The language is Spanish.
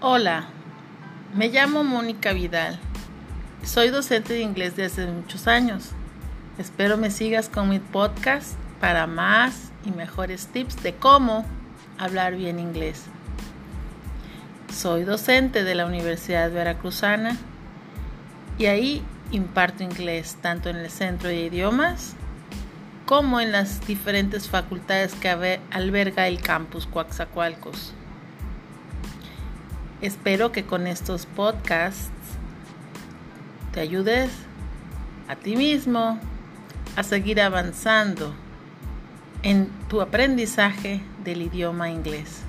Hola, me llamo Mónica Vidal. Soy docente de inglés desde hace muchos años. Espero me sigas con mi podcast para más y mejores tips de cómo hablar bien inglés. Soy docente de la Universidad Veracruzana y ahí imparto inglés tanto en el centro de idiomas como en las diferentes facultades que alberga el campus Coaxacualcos. Espero que con estos podcasts te ayudes a ti mismo a seguir avanzando en tu aprendizaje del idioma inglés.